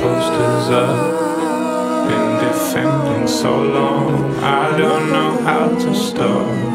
posters up. Been defending so long, I don't know how to stop.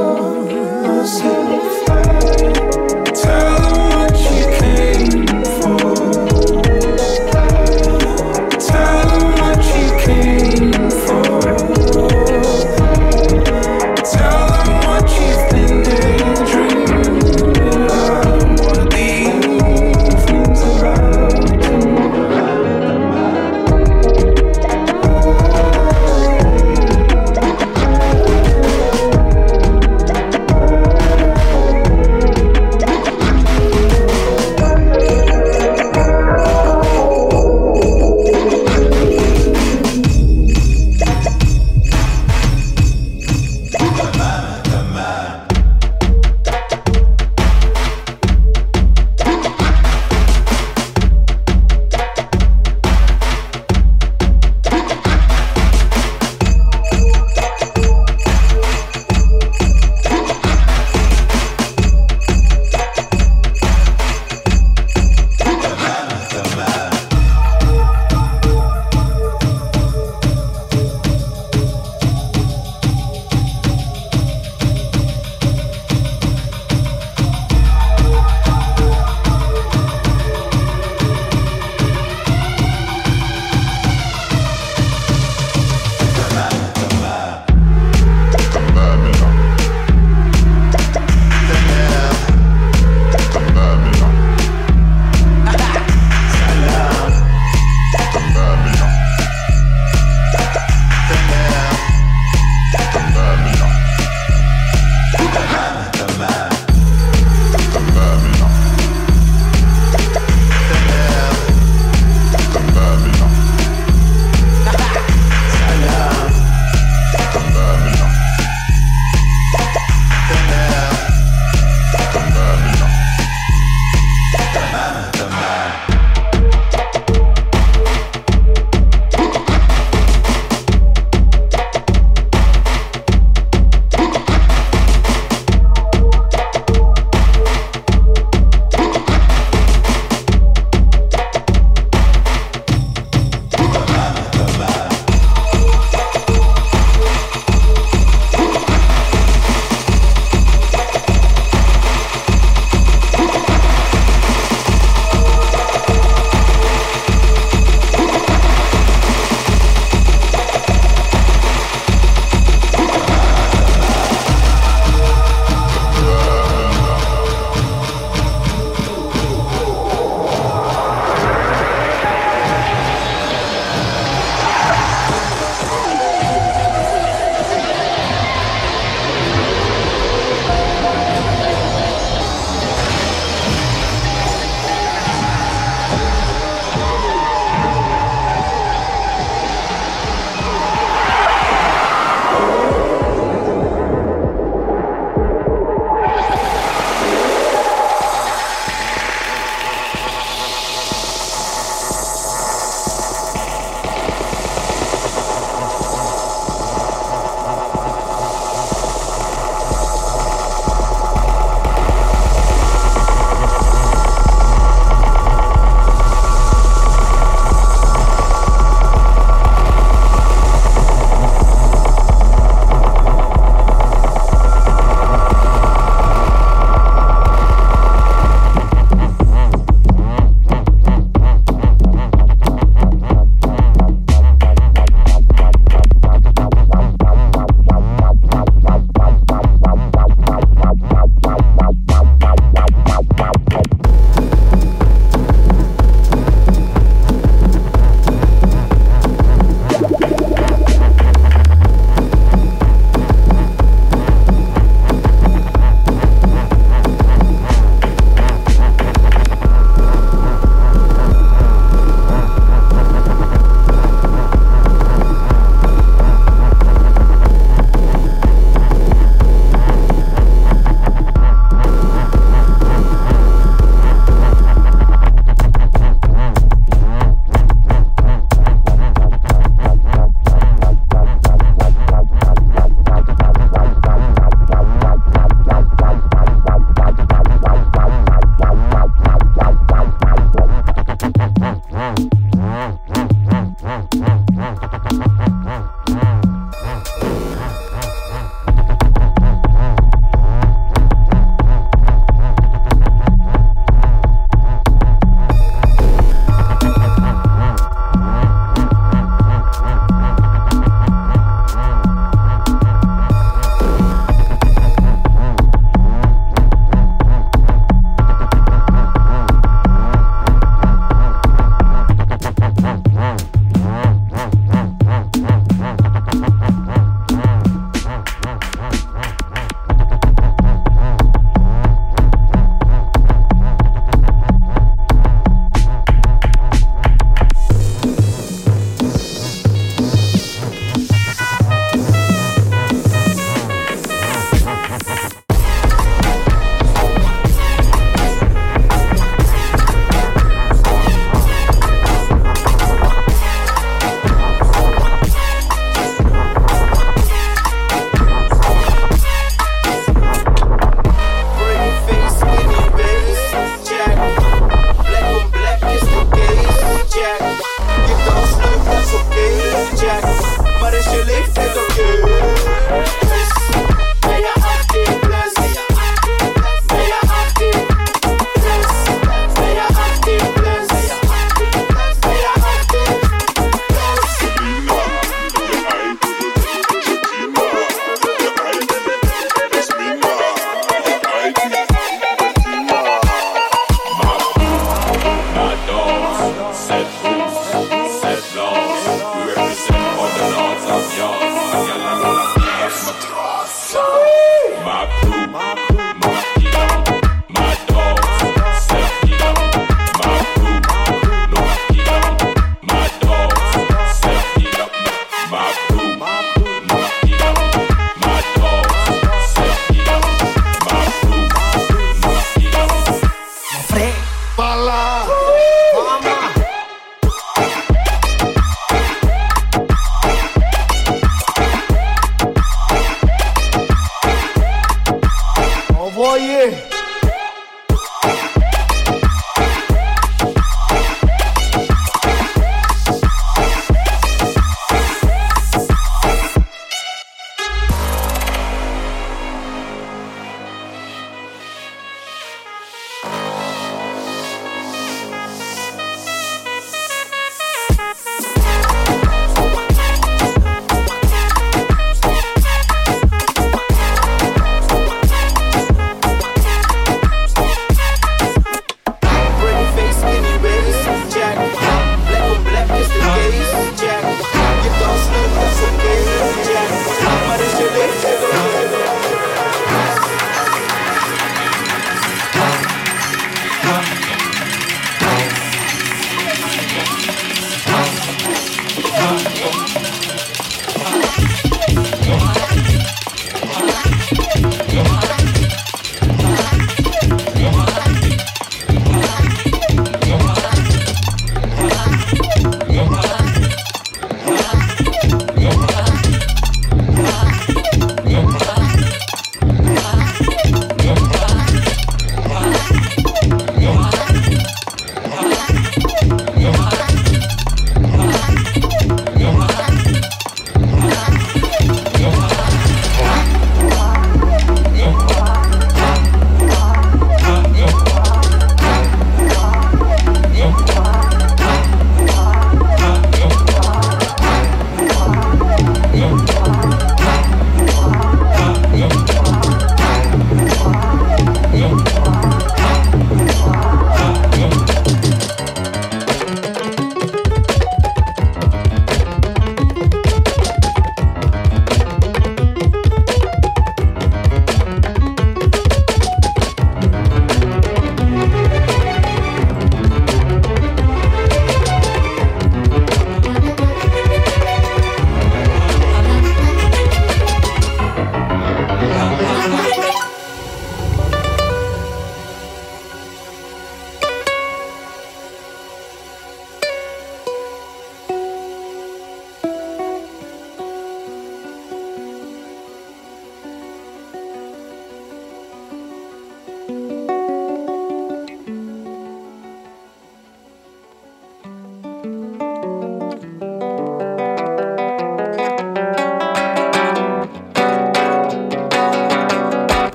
To stop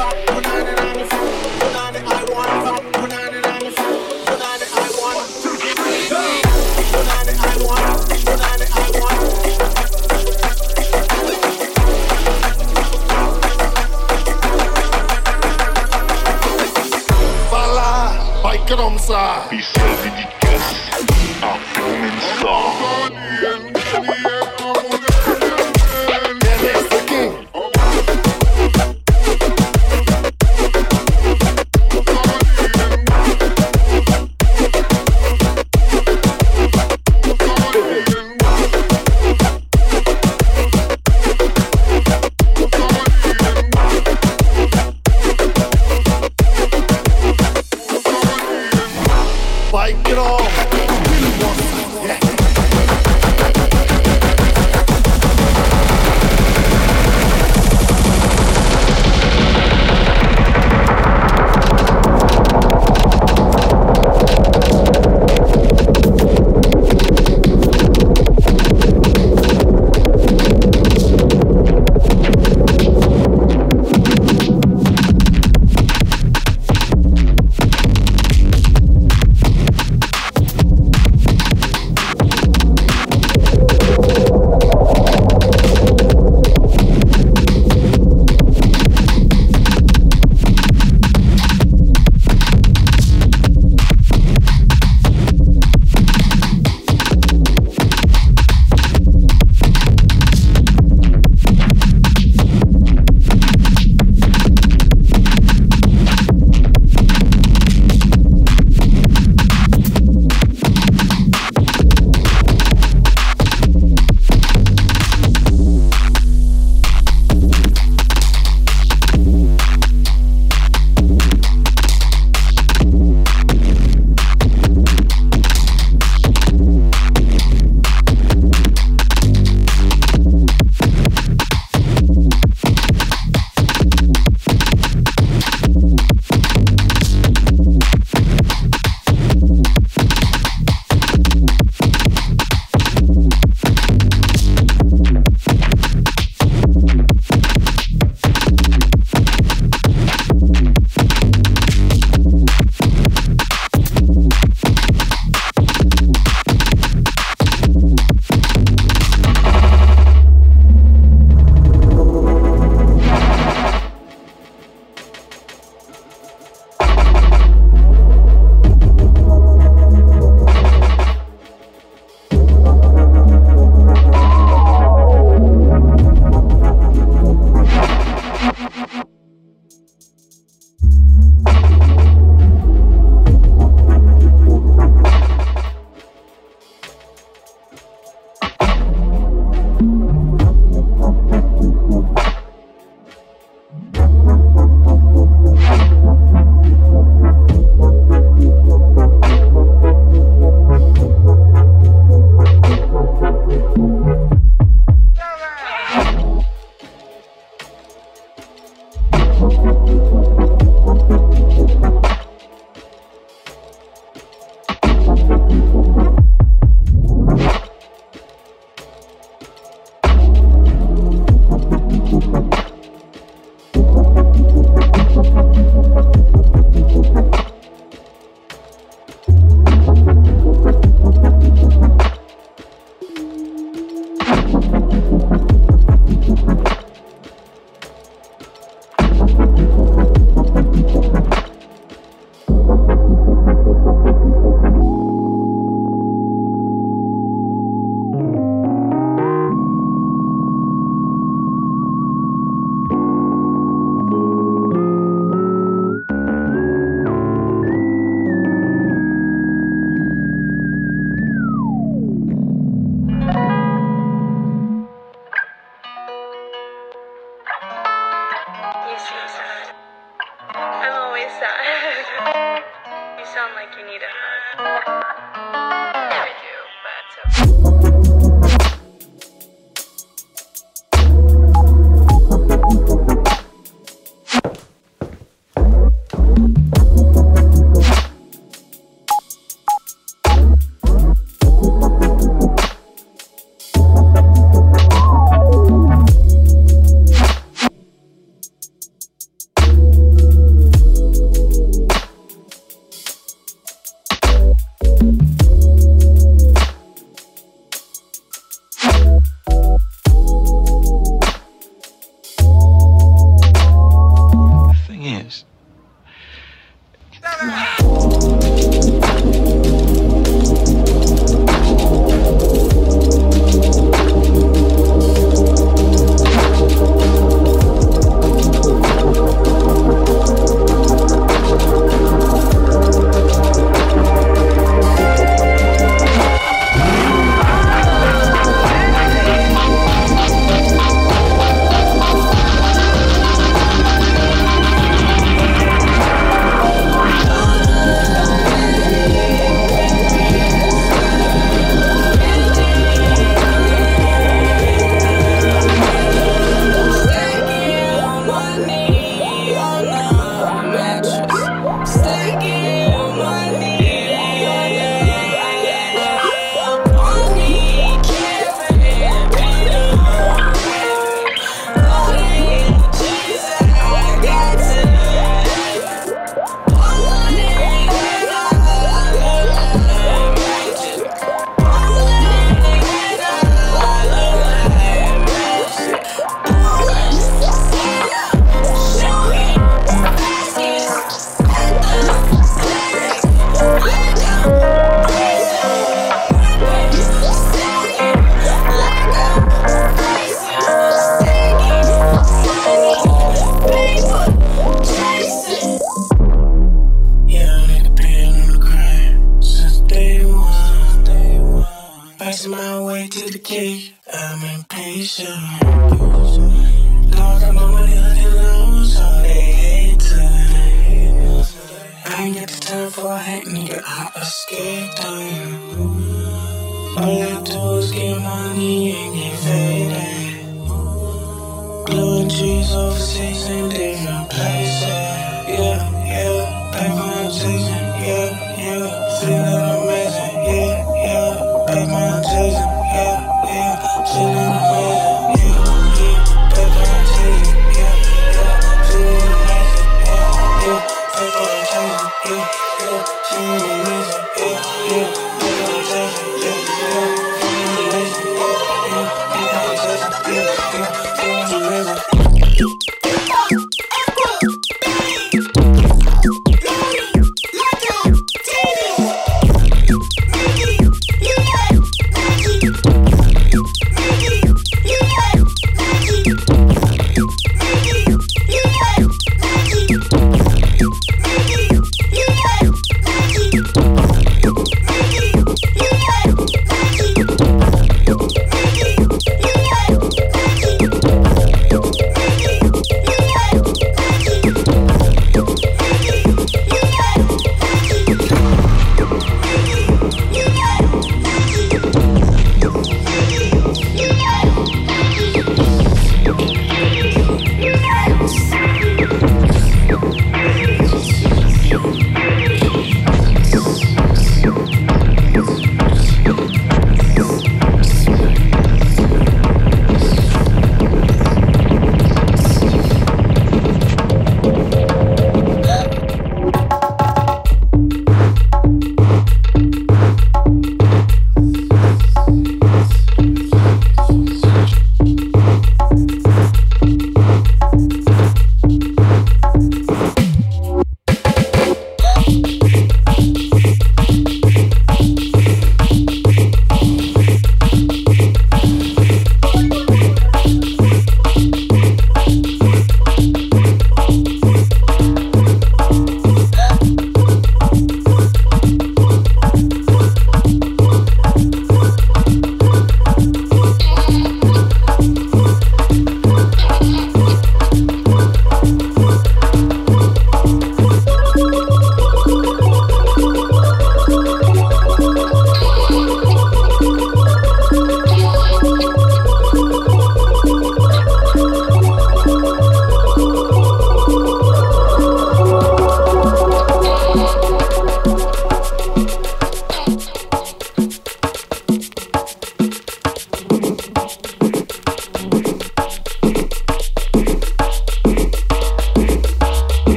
top.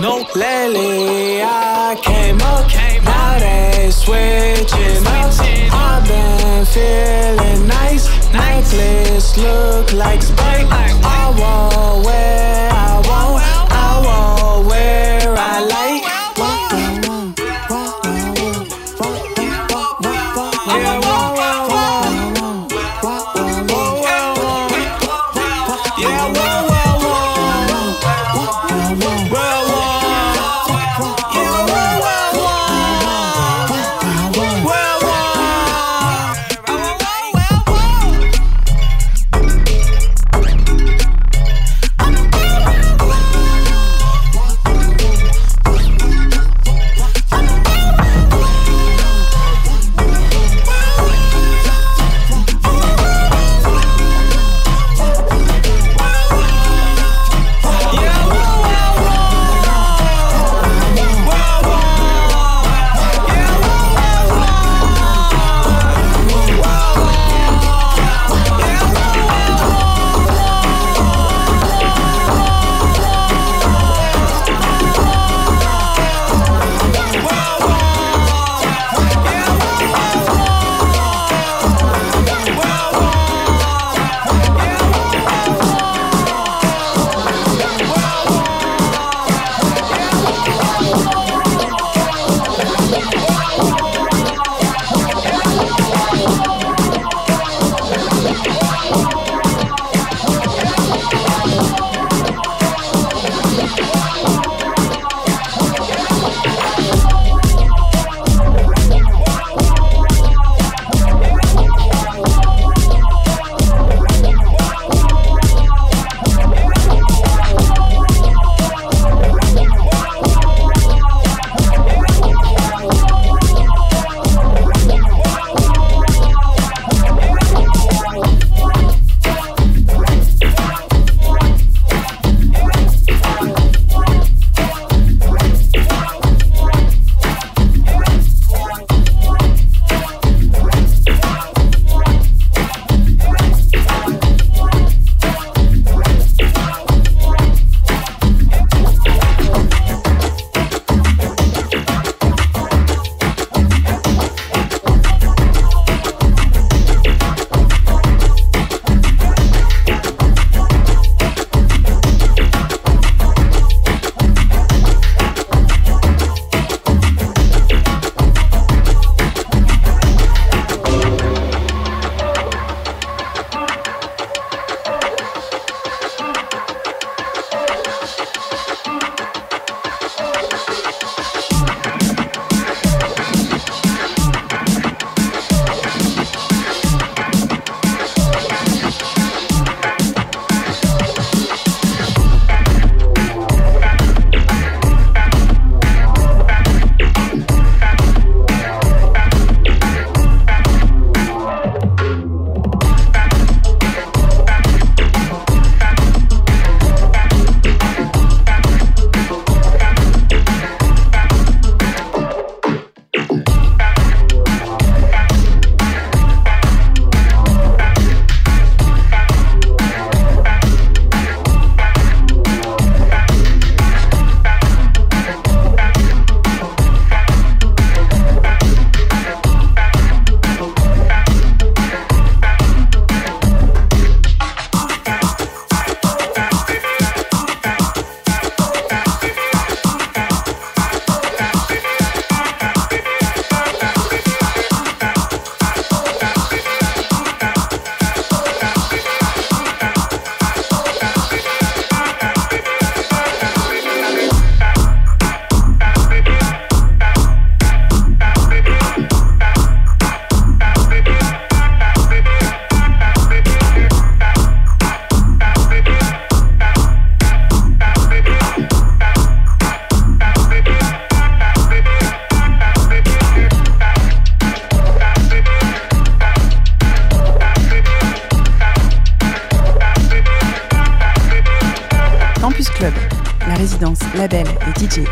No. Lately I came up, came now they switching up. Switching I've been feeling nice. nice. Necklace look like Spike. Like, I won't wear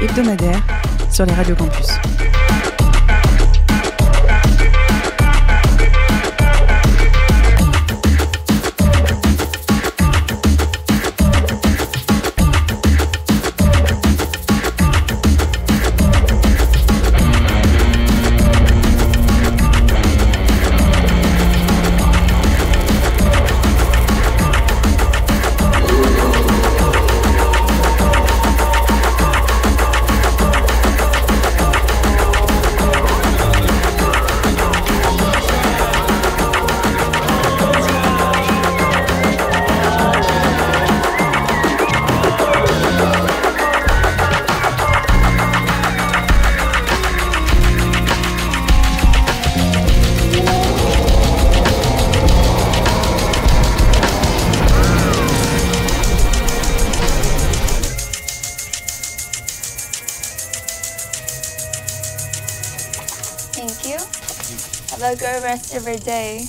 hebdomadaire sur les radios campus. every day.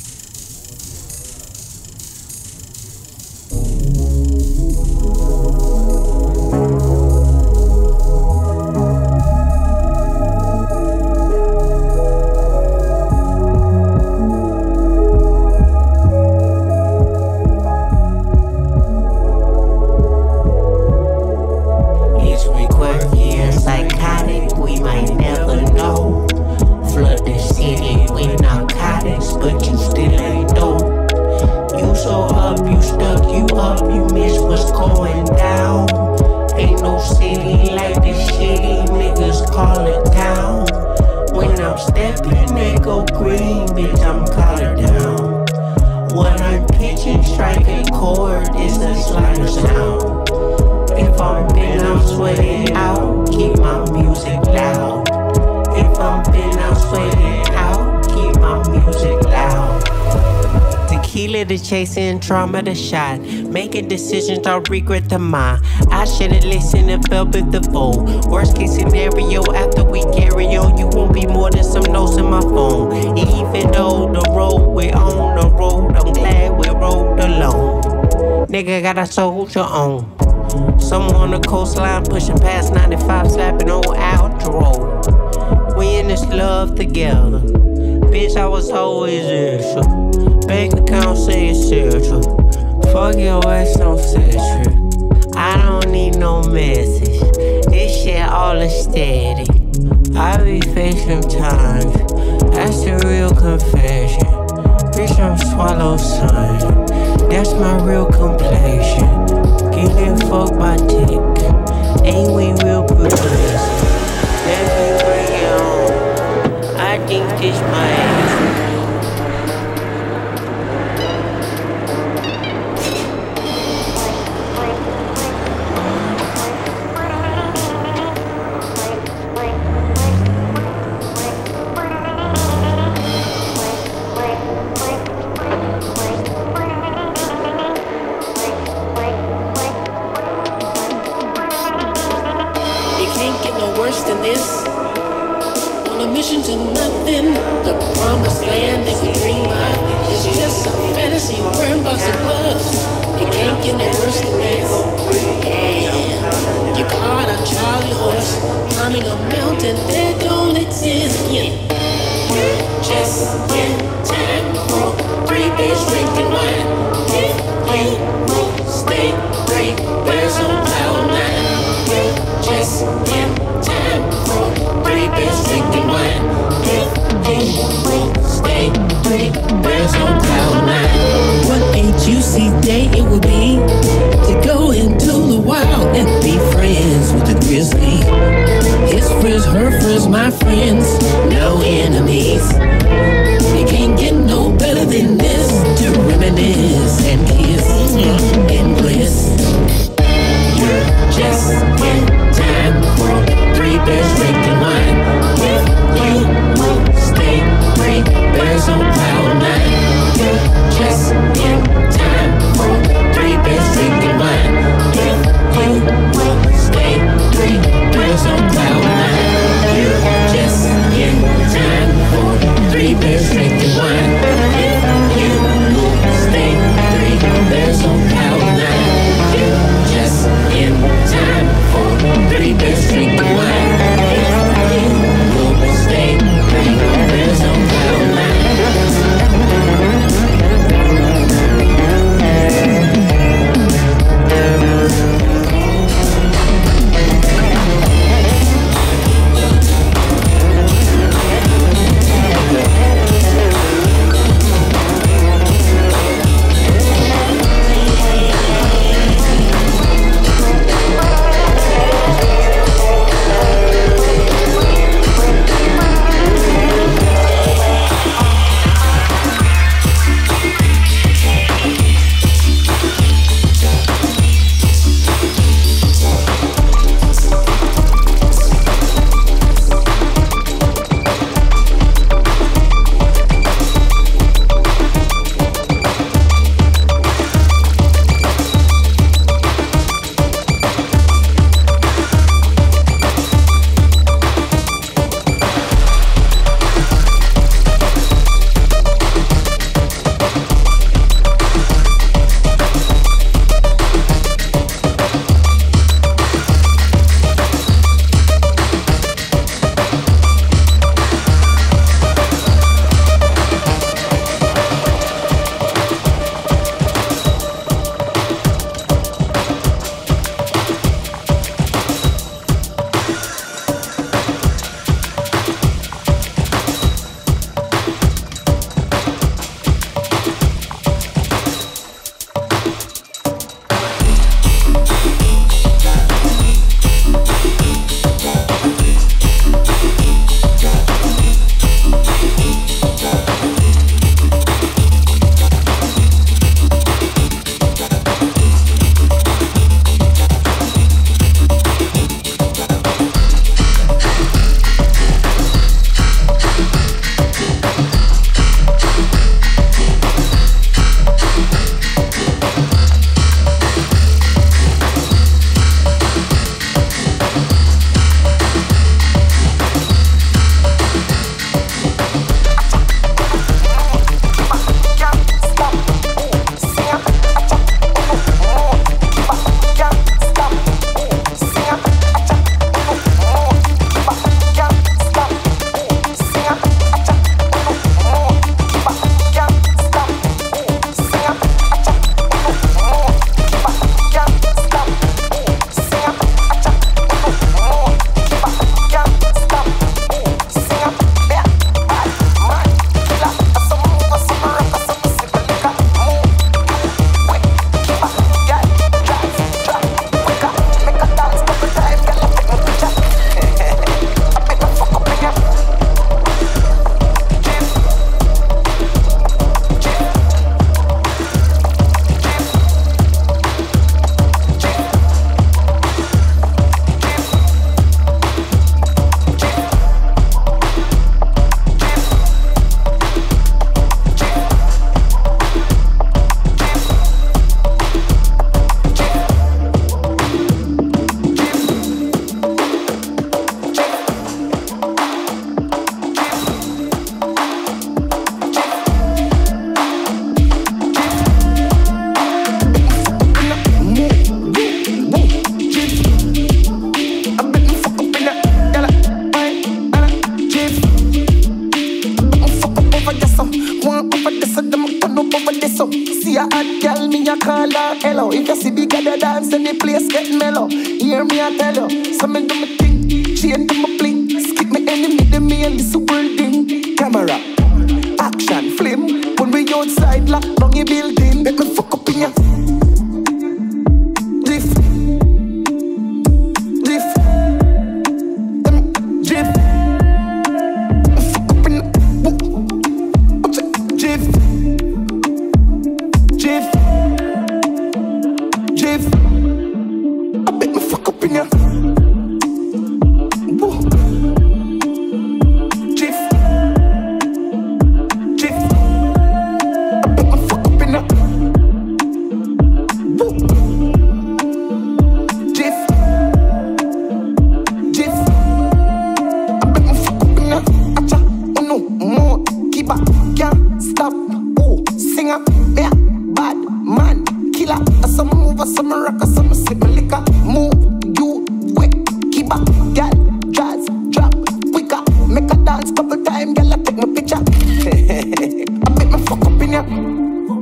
chasing trauma to shot. Making decisions I regret the mind. I should've listened and fell with the foe. Worst case scenario, after we carry on, you won't be more than some notes in my phone. Even though the road we're on, the road I'm glad we rode alone. Nigga got a soldier on. Someone on the coastline pushing past 95, slapping old outro. We in this love together. Bitch, I was always extra. Bank account saying central. Fuck your ass on central. I don't need no message. This shit all is steady. I be facing times. That's the real confession. Bitch, I'm swallow son. That's my real complexion. Getting fucked by dick. Ain't we real progressive? Let me bring it on. I think this might.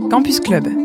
Campus Club.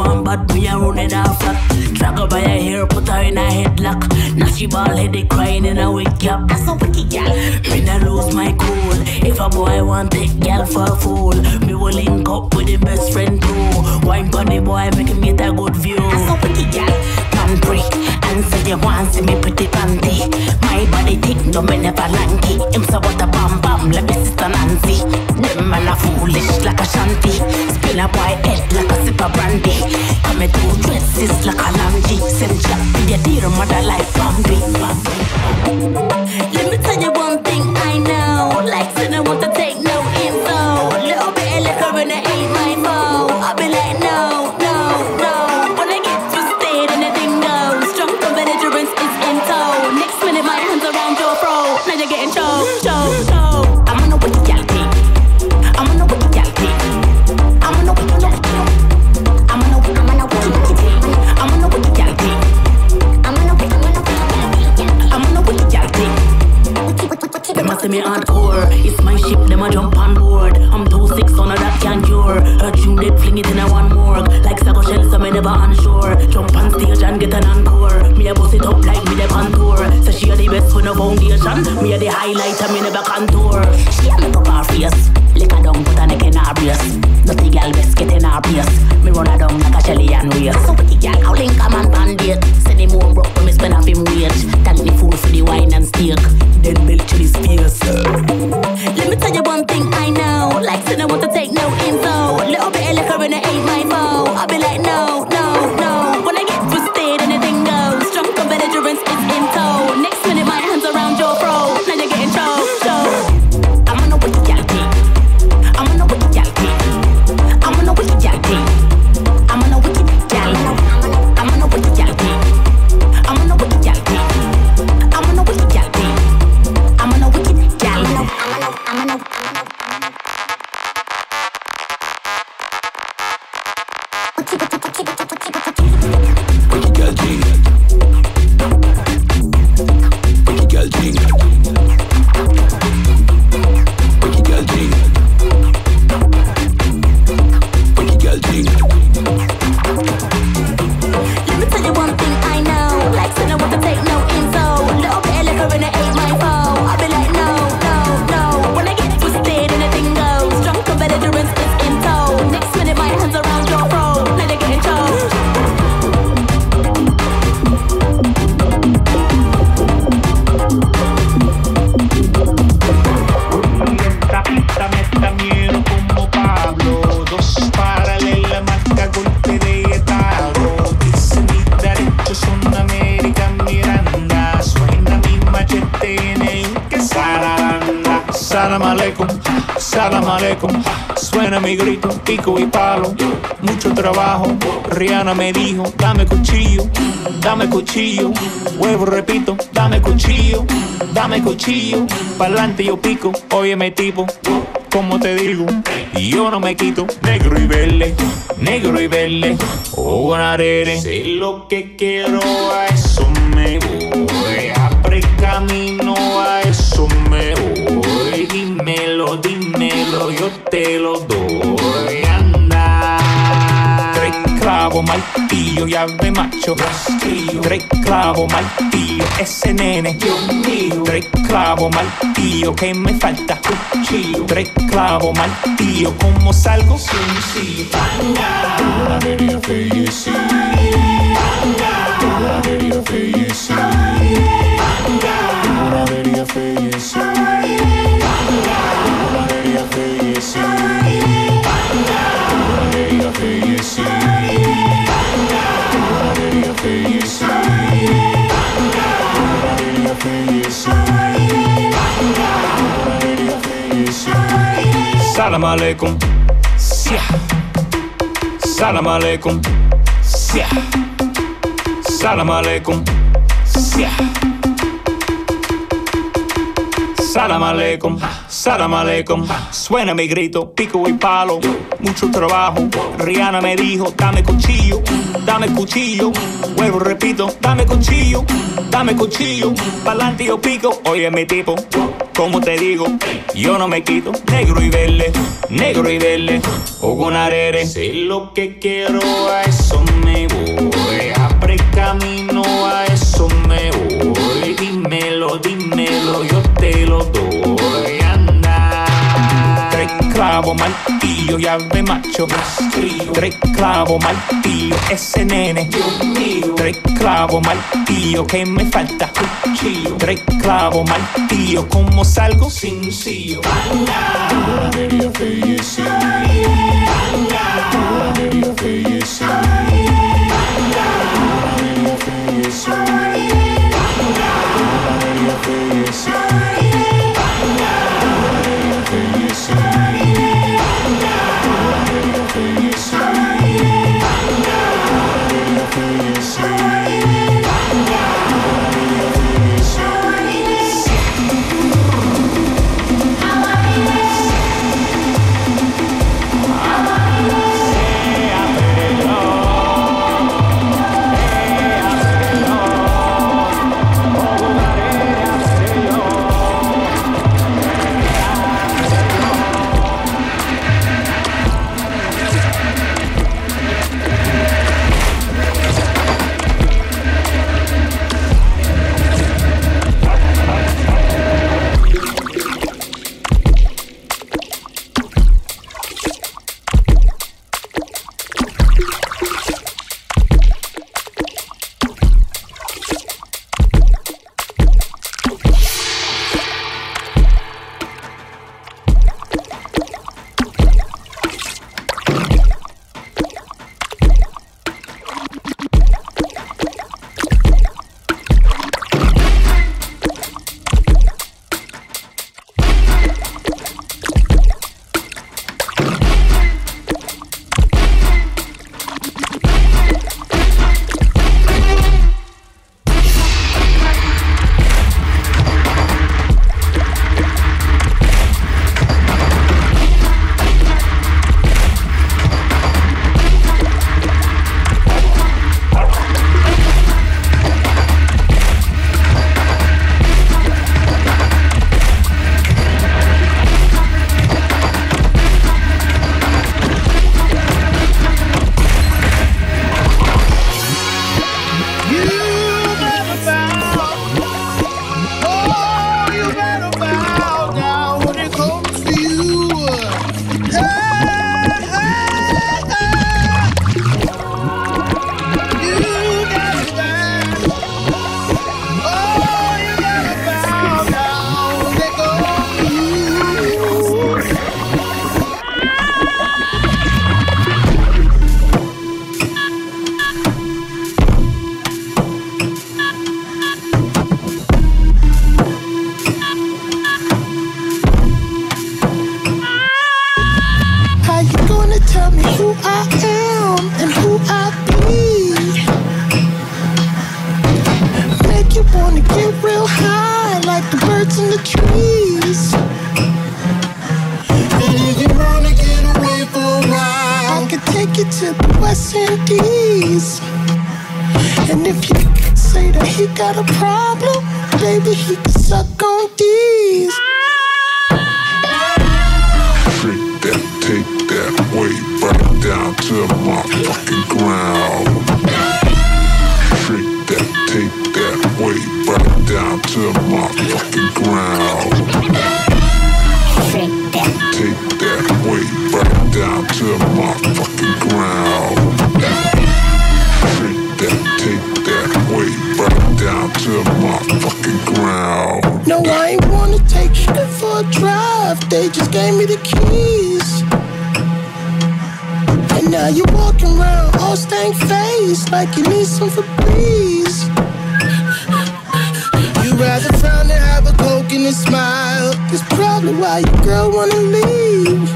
one bad boy, I running it off flat. Drag her by her hair, put her in a headlock. Now she ball headed crying in a wig cap. That's a wicked gal. Me not lose my cool. If a boy want take gal for a fool, me will link up with the best friend too. Wine pon the boy, make him get a good view. That's a wicked gal. Come break. Answer you want see me pretty panty. My body thick, no me never lanky. Him so what a bam bam, let me sister Nancy. Them man a foolish like a shanty. Spin a boy head like a sip of brandy. Come and do dresses like a laundry. Send chat to your dear mother like Bambi. Bambi. Let me tell you one thing I know. Like sin I want to take. no foundation. Me the highlighter, me never contour. She a make up her face. Lick her down, put her neck in her brace. Dirty girl, best get in her place. Me run her down like a Shelly and race. So pretty girl, how link a man bandit. Send him home broke, but me spend half him wage. Thank the fool for the wine and steak. Then belch in his face. Mi grito, pico y palo. Mucho trabajo. Rihanna me dijo, dame cuchillo, dame cuchillo. Huevo, repito, dame cuchillo, dame cuchillo. Pa'lante yo pico, óyeme tipo. Como te digo, yo no me quito negro y verde, negro y verde, o ganaré. Sé lo que quiero, a eso me voy. Abre camino, te lo doy. Anda. Tres clavos, martillo, llave macho, rastrillo. Tres clavos, martillo, ese nene, Dios mío. Tres clavos, martillo, que me falta cuchillo. Tres clavos, martillo, ¿cómo salgo? Sencillo. Una avenida felleci. Una avenida felleci. Salam alaikum. Salam alaikum. Salam alaikum. Salam alaikum salam aleikum. Suena mi grito, pico y palo. Mucho trabajo. Rihanna me dijo, dame cuchillo, dame cuchillo. Vuelvo, repito, dame cuchillo, dame cuchillo. Pa'lante yo pico, oye mi tipo. Como te digo, yo no me quito. Negro y verde, negro y verde. O con arere. Sé lo que quiero, a eso me voy. Abre camino, clavo, martillo y ave macho. Tres clavo, martillo, ese nene. Tres clavo, martillo, que me falta? Tres clavo, martillo, ¿cómo salgo? Sin sillo. Yo take that, way right down to my fucking ground. Take that, way right down to my fucking ground. Shake that, take that, way right down to my fucking ground. No, I ain't wanna take you for a drive. They just gave me the keys. And now you're walking around all stank faced like you need some Febreze. A smile. That's probably why your girl wanna leave.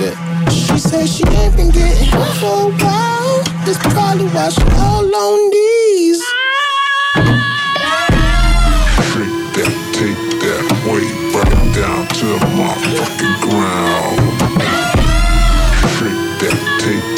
Yeah. She says she ain't been getting hit for a while. That's probably why she all on these. Shake that, take that, way right down to my fucking ground. Shake that, take